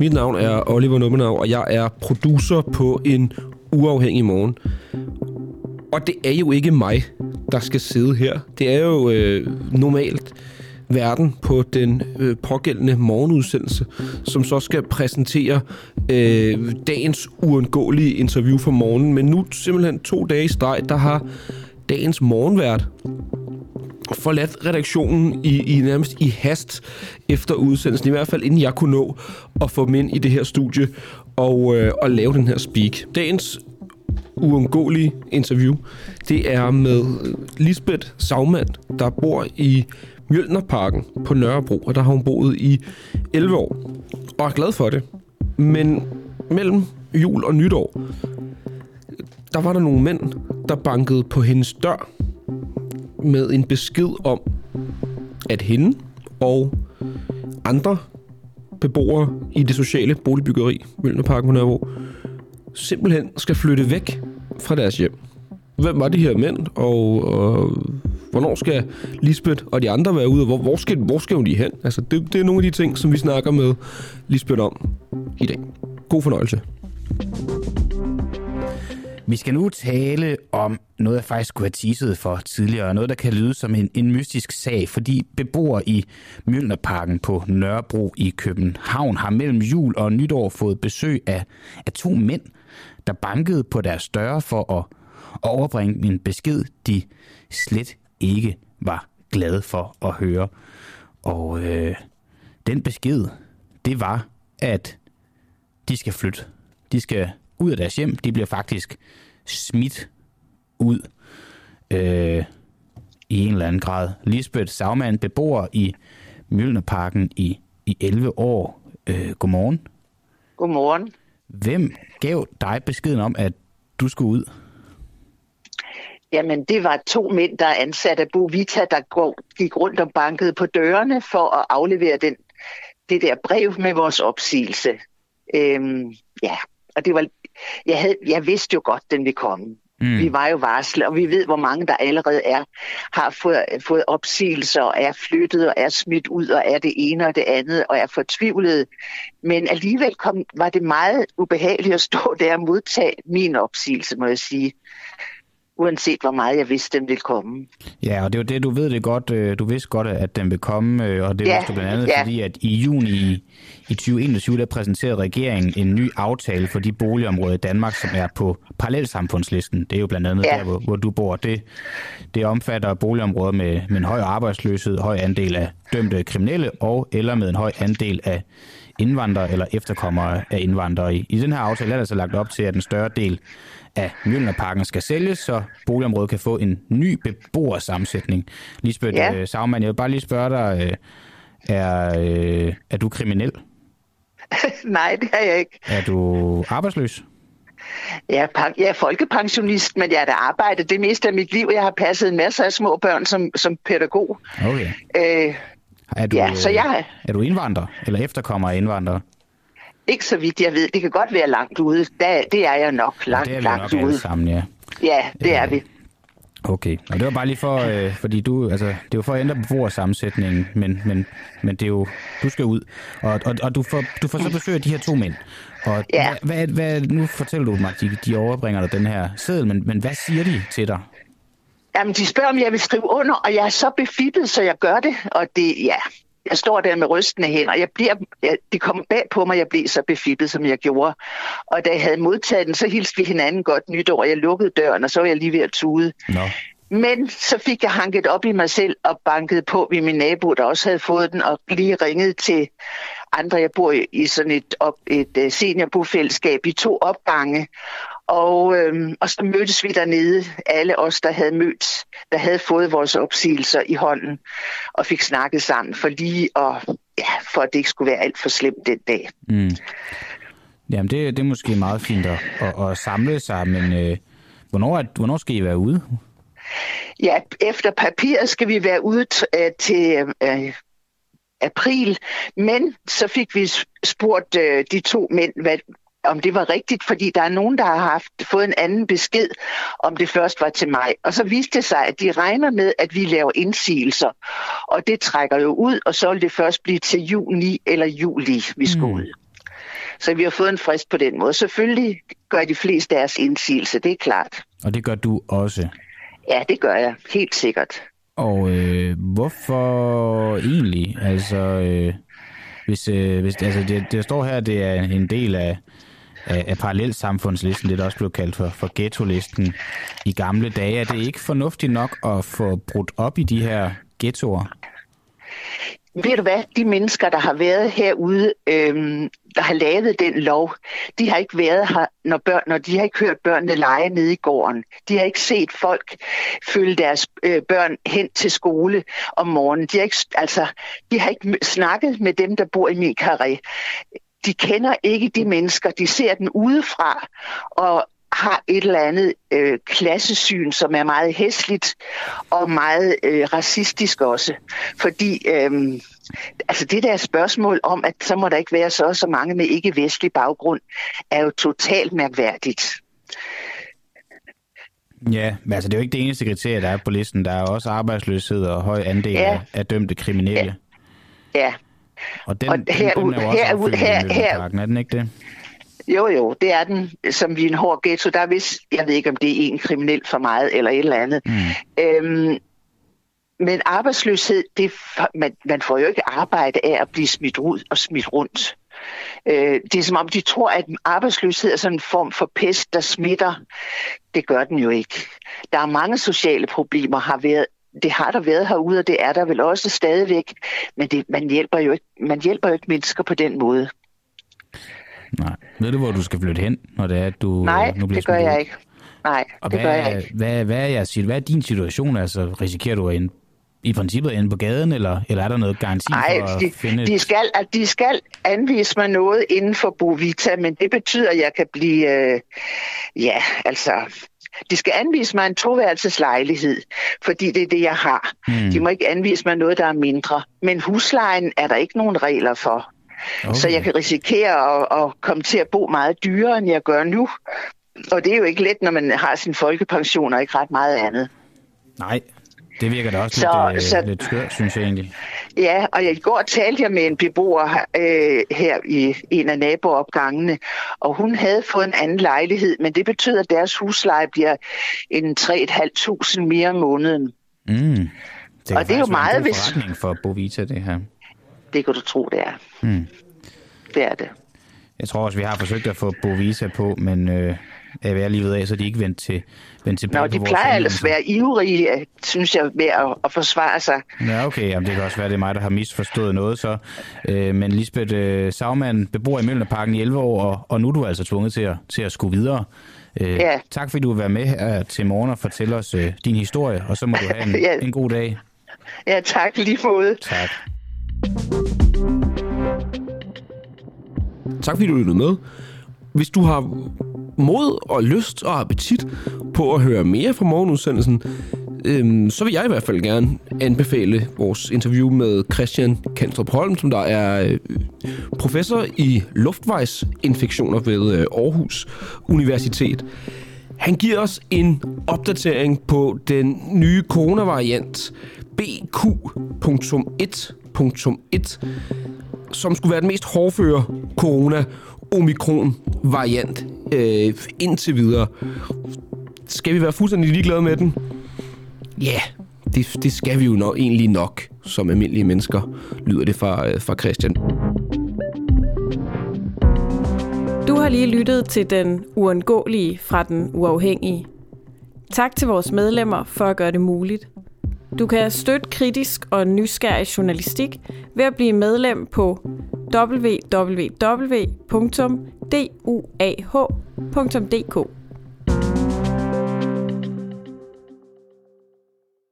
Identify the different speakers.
Speaker 1: Mit navn er Oliver Nummenau, og jeg er producer på en uafhængig morgen. Og det er jo ikke mig, der skal sidde her. Det er jo øh, normalt verden på den øh, pågældende morgenudsendelse, som så skal præsentere øh, dagens uundgåelige interview for morgenen. Men nu simpelthen to dage i streg, der har dagens morgenvært forladt redaktionen i, i nærmest i hast efter udsendelsen, i hvert fald inden jeg kunne nå at få dem ind i det her studie og, øh, og lave den her speak. Dagens uundgåelige interview, det er med Lisbeth Sagmand, der bor i Mjølnerparken på Nørrebro, og der har hun boet i 11 år, og er glad for det. Men mellem jul og nytår, der var der nogle mænd, der bankede på hendes dør med en besked om, at hende og andre beboere i det sociale boligbyggeri, Mølnerparken på Nørrebro, simpelthen skal flytte væk fra deres hjem. Hvem var de her mænd, og, og hvornår skal Lisbeth og de andre være ude, og hvor, hvor, skal, hvor skal de hen? Altså, det, det er nogle af de ting, som vi snakker med Lisbeth om i dag. God fornøjelse.
Speaker 2: Vi skal nu tale om noget, jeg faktisk kunne have teaset for tidligere. Noget, der kan lyde som en, en mystisk sag, fordi beboere i Mjølnerparken på Nørrebro i København har mellem jul og nytår fået besøg af, af to mænd, der bankede på deres døre for at, at overbringe en besked, de slet ikke var glade for at høre. Og øh, den besked, det var, at de skal flytte. De skal ud af deres hjem. De bliver faktisk smidt ud øh, i en eller anden grad. Lisbeth Sagmann, beboer i Mjølnerparken i, i 11 år. Øh, godmorgen.
Speaker 3: Godmorgen.
Speaker 2: Hvem gav dig beskeden om, at du skulle ud?
Speaker 3: Jamen, det var to mænd, der er ansat af Bovita, der gik rundt og bankede på dørene for at aflevere den, det der brev med vores opsigelse. Øhm, ja, og det var, jeg, havde, jeg vidste jo godt, den ville komme. Mm. Vi var jo varslet, og vi ved, hvor mange der allerede er, har fået, fået opsigelser, og er flyttet, og er smidt ud, og er det ene og det andet, og er fortvivlet. Men alligevel kom, var det meget ubehageligt at stå der og modtage min opsigelse, må jeg sige uanset hvor meget jeg vidste, den ville komme.
Speaker 2: Ja, og det var det, du ved det godt, øh, du vidste godt, at den vil komme, øh, og det ja, vidste du blandt andet, ja. fordi at i juni i, i 2021, der præsenterede regeringen en ny aftale for de boligområder i Danmark, som er på parallelsamfundslisten. Det er jo blandt andet ja. der, hvor, hvor du bor. Det, det omfatter boligområder med, med en høj arbejdsløshed, høj andel af dømte kriminelle, og eller med en høj andel af indvandrere eller efterkommere af indvandrere. I, I den her aftale er der så lagt op til, at en større del af Mjølnerparken skal sælges, så boligområdet kan få en ny beboersammensætning. Lisbeth ja. øh, Sagmann, jeg vil bare lige spørge dig, øh, er, øh, er du kriminel?
Speaker 3: Nej, det er jeg ikke.
Speaker 2: Er du arbejdsløs?
Speaker 3: Jeg er, jeg er folkepensionist, men jeg har da arbejdet det meste af mit liv. Jeg har passet en masse af små børn som, som pædagog.
Speaker 2: Okay. Øh, er du, ja, så jeg... er du indvandrer, eller efterkommer af indvandrere?
Speaker 3: Ikke så vidt jeg ved. Det kan godt være langt ude. Der, det er jeg nok langt, ja, det er vi langt nok ude.
Speaker 2: sammen, ja.
Speaker 3: Ja, det er vi.
Speaker 2: Okay, og det var bare lige for, øh, fordi du, altså, det var for at ændre beboersammensætningen, men, men, men det er jo, du skal ud, og, og, og du, får, du får så besøg af de her to mænd. Og ja. hvad, hvad, nu fortæller du mig, de, de overbringer dig den her seddel, men, men hvad siger de til dig?
Speaker 3: Jamen, de spørger, om jeg vil skrive under, og jeg er så befippet, så jeg gør det, og det, ja, jeg står der med rystende hænder. Jeg bliver, jeg, det kommer bag på mig, jeg blev så befippet, som jeg gjorde. Og da jeg havde modtaget den, så hilste vi hinanden godt nytår. Jeg lukkede døren, og så var jeg lige ved at tude. No. Men så fik jeg hanket op i mig selv og banket på ved min nabo, der også havde fået den, og lige ringet til andre. Jeg bor i sådan et, op, et øh, seniorbofællesskab i to opgange, og, øhm, og så mødtes vi dernede, alle os, der havde mødt, der havde fået vores opsigelser i hånden, og fik snakket sammen for lige at, ja, for at det ikke skulle være alt for slemt den dag. Mm.
Speaker 2: Jamen, det, det er måske meget fint at, at, at samle sig, men øh, hvornår, er, hvornår skal I være ude?
Speaker 3: Ja, efter papiret skal vi være ude øh, til øh, april, men så fik vi spurgt øh, de to mænd, hvad, om det var rigtigt, fordi der er nogen, der har haft fået en anden besked, om det først var til mig. Og så viste det sig, at de regner med, at vi laver indsigelser. Og det trækker jo ud, og så vil det først blive til juni eller juli, vi skal mm. ud. Så vi har fået en frist på den måde. Selvfølgelig gør de fleste deres indsigelse, det er klart.
Speaker 2: Og det gør du også?
Speaker 3: Ja, det gør jeg, helt sikkert.
Speaker 2: Og øh, hvorfor egentlig? Altså, øh, hvis, øh, hvis, altså det, det står her, det er en del af, af, af parallelsamfundslisten, det der også blev kaldt for, for ghetto-listen i gamle dage. Er det ikke fornuftigt nok at få brudt op i de her ghettoer?
Speaker 3: ved du hvad, de mennesker, der har været herude, øhm, der har lavet den lov, de har ikke været her, når, børn, når de har ikke hørt børnene lege nede i gården. De har ikke set folk følge deres øh, børn hen til skole om morgenen. De har, ikke, altså, de har ikke snakket med dem, der bor i min karré. De kender ikke de mennesker, de ser den udefra, og har et eller andet øh, klassesyn, som er meget hæsligt og meget øh, racistisk også. Fordi øh, altså det der spørgsmål om, at så må der ikke være så så mange med ikke-vestlig baggrund, er jo totalt mærkværdigt.
Speaker 2: Ja, men altså det er jo ikke det eneste kriterie, der er på listen. Der er også arbejdsløshed og høj andel ja. af, af dømte kriminelle.
Speaker 3: Ja. ja.
Speaker 2: Og den, og her, den, den er jo også her, her, her, er den ikke det?
Speaker 3: Jo, jo, det er den, som vi er en hård ghetto. Der er vist, jeg ved ikke, om det er en kriminel for meget eller et eller andet. Mm. Øhm, men arbejdsløshed, det, man, man får jo ikke arbejde af at blive smidt ud og smidt rundt. Øh, det er som om, de tror, at arbejdsløshed er sådan en form for pest, der smitter. Det gør den jo ikke. Der er mange sociale problemer, har været det har der været herude, og det er der vel også stadigvæk, men det, man, hjælper jo ikke, man hjælper jo ikke mennesker på den måde.
Speaker 2: Nej. Ved du, hvor du skal flytte hen, når det er, at du
Speaker 3: Nej,
Speaker 2: nu bliver
Speaker 3: det gør jeg ikke. Nej,
Speaker 2: og
Speaker 3: det
Speaker 2: hvad,
Speaker 3: gør jeg ikke.
Speaker 2: Hvad, hvad, er jeres, hvad er din situation? Altså, risikerer du at i princippet inde på gaden, eller, eller er der noget garanti
Speaker 3: Ej,
Speaker 2: for at
Speaker 3: de,
Speaker 2: finde...
Speaker 3: de skal, at de skal anvise mig noget inden for Bovita, men det betyder, at jeg kan blive... Øh, ja, altså... De skal anvise mig en toværelseslejlighed, fordi det er det, jeg har. Hmm. De må ikke anvise mig noget, der er mindre. Men huslejen er der ikke nogen regler for. Okay. Så jeg kan risikere at, at komme til at bo meget dyrere, end jeg gør nu. Og det er jo ikke let, når man har sin folkepension og ikke ret meget andet.
Speaker 2: Nej, det virker da også så, lidt, øh, så, lidt skørt, synes jeg egentlig.
Speaker 3: Ja, og i går talte jeg med en beboer øh, her i en af naboopgangene, og hun havde fået en anden lejlighed, men det betyder, at deres husleje bliver en 3.500 mere om måneden.
Speaker 2: Mm. Det og det er jo meget, hvis... for Bovita, det her.
Speaker 3: Det kan du tro, det er. Mm. Det er det.
Speaker 2: Jeg tror også, vi har forsøgt at få Bovisa på, men øh, jeg vil lige ved af, så de ikke vendt, til, vendt tilbage
Speaker 3: Nå, de plejer ellers at være ivrige, synes jeg, ved at, at forsvare sig.
Speaker 2: Ja, okay. Jamen, det kan også være, det er mig, der har misforstået noget så. Øh, men Lisbeth øh, Sagmann bebor i Møllerparken i 11 år, og, og nu er du altså tvunget til at, til at skulle videre. Øh, ja. Tak fordi du vil være med her til morgen og fortælle os øh, din historie, og så må du have en, ja. en god dag.
Speaker 3: Ja, tak lige måde.
Speaker 2: Tak.
Speaker 1: Tak fordi du lyttede med. Hvis du har mod og lyst og appetit på at høre mere fra morgenudsendelsen, øhm, så vil jeg i hvert fald gerne anbefale vores interview med Christian Kanstrup Holm, som der er øh, professor i luftvejsinfektioner ved øh, Aarhus Universitet. Han giver os en opdatering på den nye coronavariant BQ.1.1, som skulle være den mest hårdføre corona omikron variant øh, indtil videre. Skal vi være fuldstændig ligeglade med den? Ja, yeah, det, det skal vi jo nok, egentlig nok, som almindelige mennesker, lyder det fra, øh, fra Christian.
Speaker 4: Du har lige lyttet til den uundgåelige fra den uafhængige. Tak til vores medlemmer for at gøre det muligt. Du kan støtte kritisk og nysgerrig journalistik ved at blive medlem på duah.dk.